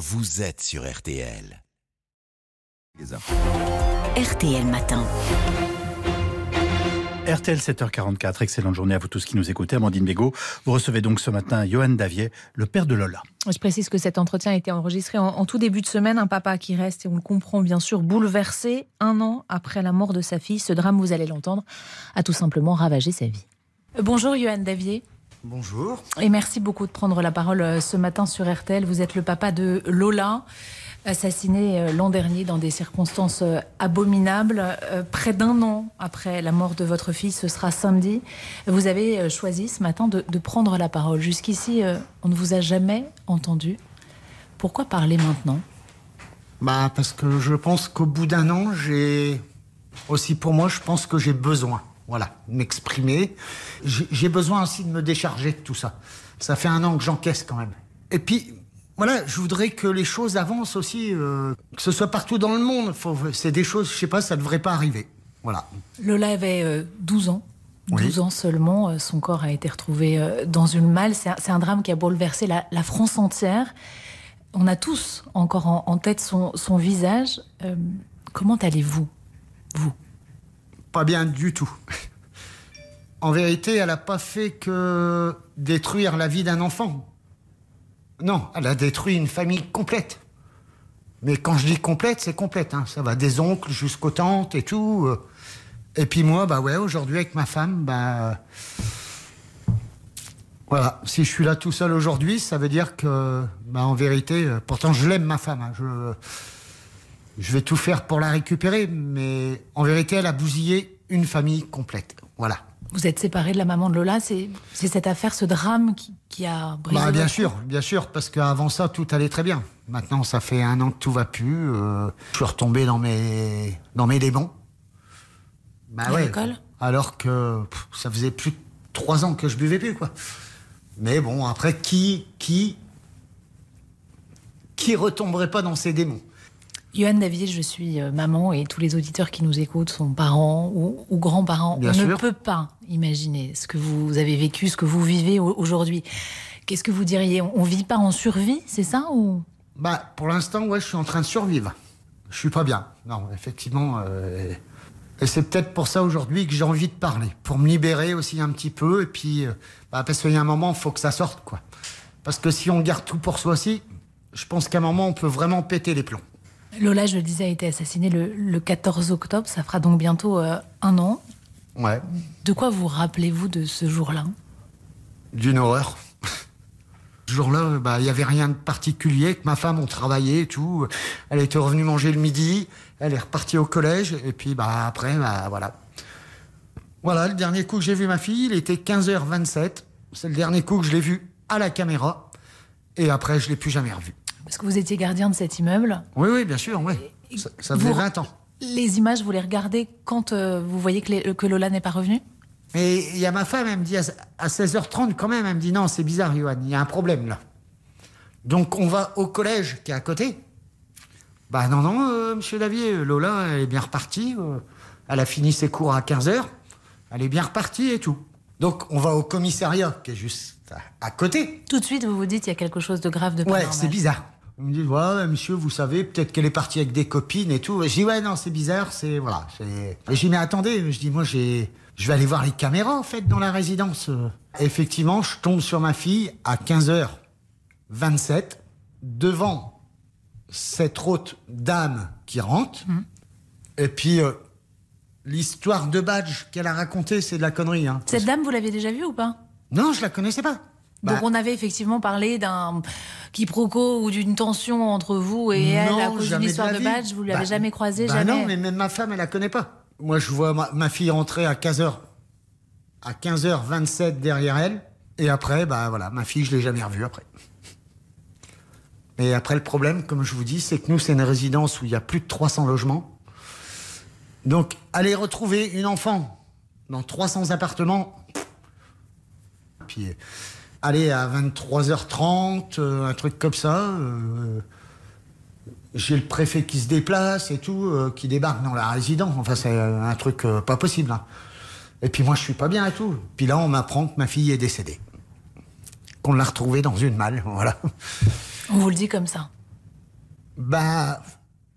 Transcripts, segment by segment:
vous êtes sur RTL. RTL Matin. RTL 7h44, excellente journée à vous tous qui nous écoutez. Amandine Bégaud, vous recevez donc ce matin Johan Davier, le père de Lola. Je précise que cet entretien a été enregistré en, en, tout début de semaine. Un papa qui reste, et on le comprend bien sûr, bouleversé un an après la mort de sa fille. Ce drame, vous allez l'entendre, a tout simplement ravagé sa vie. Bonjour Johan Davier. Bonjour. Et merci beaucoup de prendre la parole euh, ce matin sur RTL. Vous êtes le papa de Lola assassiné euh, l'an dernier dans des circonstances euh, abominables. Près d'un an après la mort de votre fille, ce sera samedi. Vous avez choisi ce matin de, de prendre la parole. Jusqu'ici, on ne vous a jamais entendu. Pourquoi parler maintenant? Bah parce que je pense qu'au bout d'un an, j'ai aussi pour moi, je pense que j'ai besoin, voilà, m'exprimer. J'ai besoin aussi de me décharger de tout ça. Ça fait un an que j'encaisse quand même. Et puis voilà, je voudrais que les choses avancent aussi, euh, que ce soit partout dans le monde. C'est des choses, je sais pas, ça devrait pas arriver. Voilà. Lola avait euh, 12 ans. 12 oui. ans seulement, son corps a été retrouvé euh, dans une malle. C'est un, un, drame qui a bouleversé la, la, France entière. On a tous encore en, en tête son, son visage. Euh, comment allez-vous, vous? Pas bien du tout. En vérité, elle n'a pas fait que détruire la vie d'un enfant. Non, elle a détruit une famille complète. Mais quand je dis complète, c'est complète. Hein. Ça va des oncles jusqu'aux tantes et tout. Et puis moi, bah ouais, aujourd'hui avec ma femme, bah. Voilà, si je suis là tout seul aujourd'hui, ça veut dire que, bah, en vérité, pourtant je l'aime ma femme. Hein. Je, je vais tout faire pour la récupérer, mais en vérité, elle a bousillé une famille complète. Voilà. Vous êtes séparé de la maman de Lola, c'est cette affaire, ce drame qui, qui a brisé. Bah, bien sûr, bien sûr, parce qu'avant ça, tout allait très bien. Maintenant, ça fait un an que tout va plus. Euh, je suis retombé dans mes, dans mes démons. Bah, ouais. Alors que pff, ça faisait plus de trois ans que je buvais plus, quoi. Mais bon, après, qui, qui, qui retomberait pas dans ces démons? Johan Davier, je suis euh, maman et tous les auditeurs qui nous écoutent sont parents ou, ou grands-parents. On sûr. ne peut pas imaginer ce que vous avez vécu, ce que vous vivez aujourd'hui. Qu'est-ce que vous diriez? On vit pas en survie, c'est ça ou? Bah, pour l'instant, ouais, je suis en train de survivre. Je suis pas bien. Non, effectivement. Euh, et c'est peut-être pour ça aujourd'hui que j'ai envie de parler, pour me libérer aussi un petit peu. Et puis, euh, bah, parce qu'il y a un moment, il faut que ça sorte, quoi. Parce que si on garde tout pour soi aussi, je pense qu'à un moment, on peut vraiment péter les plombs. Lola, je le disais, a été assassinée le, le 14 octobre. Ça fera donc bientôt euh, un an. Ouais. De quoi vous rappelez-vous de ce jour-là? D'une horreur. ce jour-là, bah, il n'y avait rien de particulier. Que ma femme, on travaillait et tout. Elle était revenue manger le midi. Elle est repartie au collège. Et puis, bah, après, bah, voilà. Voilà, le dernier coup que j'ai vu ma fille, il était 15h27. C'est le dernier coup que je l'ai vu à la caméra. Et après, je ne l'ai plus jamais revu. Parce que vous étiez gardien de cet immeuble. Oui, oui, bien sûr, oui. Ça, ça faisait Vous- 20 ans. Les images, vous les regardez quand euh, vous voyez que, les- que Lola n'est pas revenue? Mais il y a ma femme, elle me dit à, à 16h30 quand même, elle me dit non, c'est bizarre, Johan, il y a un problème là. Donc on va au collège qui est à côté. Bah non, non, euh, monsieur Davier, Lola, elle est bien repartie. euh, elle a fini ses cours à 15h. Elle est bien repartie et tout. Donc on va au commissariat qui est juste à, à côté. Tout de suite, vous vous dites il y a quelque chose de grave de pas Ouais, c'est bizarre. On me dit, ouais, monsieur, vous savez, peut-être qu'elle est partie avec des copines et tout. Et je dis, ouais, non, c'est bizarre, c'est. Voilà. Et je dis, mais attendez, je dis, moi, j'ai. Je vais aller voir les caméras, en fait, dans la résidence. Effectivement, je tombe sur ma fille à 15h27, devant cette haute dame qui rentre. Et puis, euh, l'histoire de badge qu'elle a racontée, c'est de la connerie. Hein. Cette dame, vous l'aviez déjà vue ou pas? Non, je la connaissais pas. Bah, Donc on avait effectivement parlé d'un quiproquo ou d'une tension entre vous et elle à cause d'une de histoire de, vie. badge. Vous l'avez Bah, jamais croisée, bah jamais. non, mais même ma femme, elle la connaît pas. Moi, je vois ma, ma fille rentrer à 15h, à 15h27 derrière elle. Et après, bah voilà, ma fille, je l'ai jamais revue après. Et après, le problème, comme je vous dis, c'est que nous, c'est une résidence où il y a plus de 300 logements. Donc, aller retrouver une enfant dans 300 appartements, puis aller à 23h30, euh, un truc comme ça. euh, j'ai le préfet qui se déplace et tout, euh, qui débarque dans la résidence. Enfin, c'est un truc pas possible. hein. Et puis moi, je suis pas bien et tout. Puis là, on m'apprend que ma fille est décédée. Qu'on l'a retrouvée dans une malle, voilà. On vous le dit comme ça. Bah,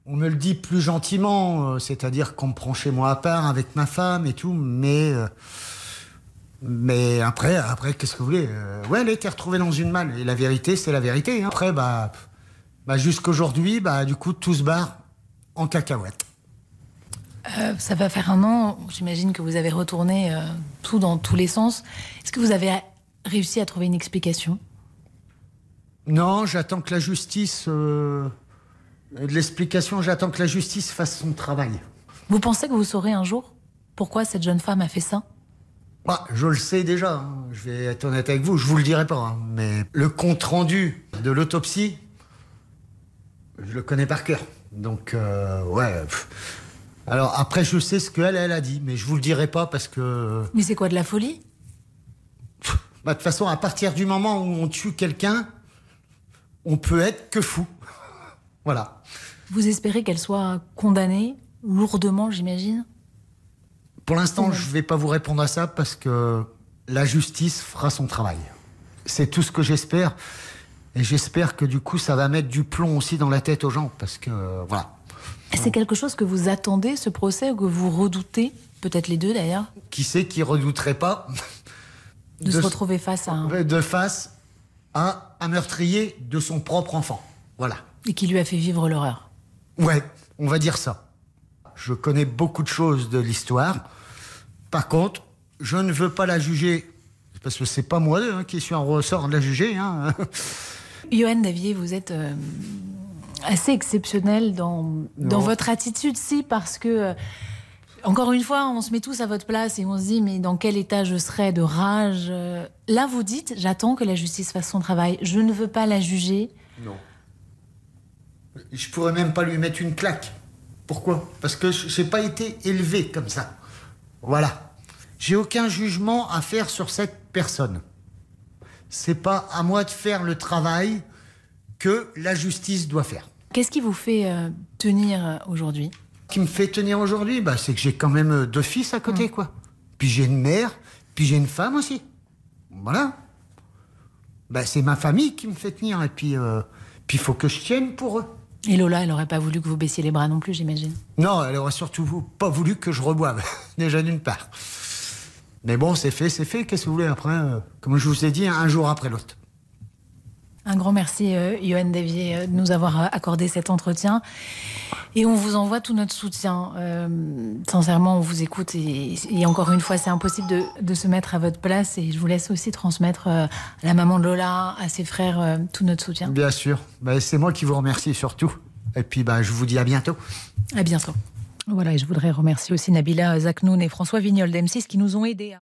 on me le dit plus gentiment, c'est-à-dire qu'on me prend chez moi à part avec ma femme et tout, mais. euh, mais après, après qu'est-ce que vous voulez Euh, Ouais, elle a été retrouvée dans une malle. Et la vérité, c'est la vérité. hein. Après, bah, bah jusqu'aujourd'hui, bah, du coup, tout se barre en cacahuète. Euh, ça va faire un an, j'imagine que vous avez retourné euh, tout dans tous les sens. Est-ce que vous avez réussi à trouver une explication? Non, j'attends que la justice. euh, l'explication, j'attends que la justice fasse son travail. Vous pensez que vous saurez un jour pourquoi cette jeune femme a fait ça? Bah, je le sais déjà, hein. je vais être honnête avec vous, je vous le dirai pas, hein. mais le compte rendu de l'autopsie, je le connais par cœur. Donc, euh, ouais. Alors, après, je sais ce qu'elle, elle a dit, mais je vous le dirai pas parce que. Mais c'est quoi de la folie? Bah, de toute façon, à partir du moment où on tue quelqu'un, on peut être que fou. voilà. Vous espérez qu'elle soit condamnée lourdement, j'imagine? Pour l'instant, je vais pas vous répondre à ça parce que la justice fera son travail. C'est tout ce que j'espère. Et j'espère que du coup, ça va mettre du plomb aussi dans la tête aux gens parce que, euh, voilà. C'est quelque chose que vous attendez, ce procès, ou que vous redoutez Peut-être les deux d'ailleurs? Qui sait qui redouterait pas De, se retrouver face à un... de face à un meurtrier de son propre enfant. Voilà. Et qui lui a fait vivre l'horreur. Ouais, on va dire ça. Je connais beaucoup de choses de l'histoire. Par contre, je ne veux pas la juger parce que c'est pas moi hein, qui suis en ressort de la juger. Hein. Johan Davier, vous êtes euh, assez exceptionnel dans, dans votre attitude, si, parce que, euh, encore une fois, on se met tous à votre place et on se dit, mais dans quel état je serais de rage Euh, Là, vous dites, j'attends que la justice fasse son travail. Je ne veux pas la juger. Non. Je pourrais même pas lui mettre une claque. Pourquoi? Parce que je n'ai pas été élevé comme ça. Voilà. J'ai aucun jugement à faire sur cette personne. C'est pas à moi de faire le travail que la justice doit faire. Qu'est-ce qui vous fait euh, tenir euh, aujourd'hui? Ce qui me fait tenir aujourd'hui, bah, c'est que j'ai quand même euh, deux fils à côté, quoi. Puis j'ai une mère, puis j'ai une femme aussi. Voilà. Bah, c'est ma famille qui me fait tenir, et puis euh, puis il faut que je tienne pour eux. Et Lola, elle n'aurait pas voulu que vous baissiez les bras non plus, j'imagine. Non, elle aurait surtout pas voulu que je reboive, déjà d'une part. Mais bon, c'est fait, c'est fait. Qu'est-ce que vous voulez après euh, Comme je vous ai dit, un jour après l'autre. Un grand merci, euh, Johan Davier, euh, de nous avoir euh, accordé cet entretien. Et on vous envoie tout notre soutien. Euh, sincèrement, on vous écoute. Et, et encore une fois, c'est impossible de, de se mettre à votre place. Et je vous laisse aussi transmettre à la maman de Lola, à ses frères, tout notre soutien. Bien sûr. Bah, c'est moi qui vous remercie surtout. Et puis, bah, je vous dis à bientôt. À bientôt. Voilà, et je voudrais remercier aussi Nabila Zaknoun et François Vignol d'M6 qui nous ont aidés. à-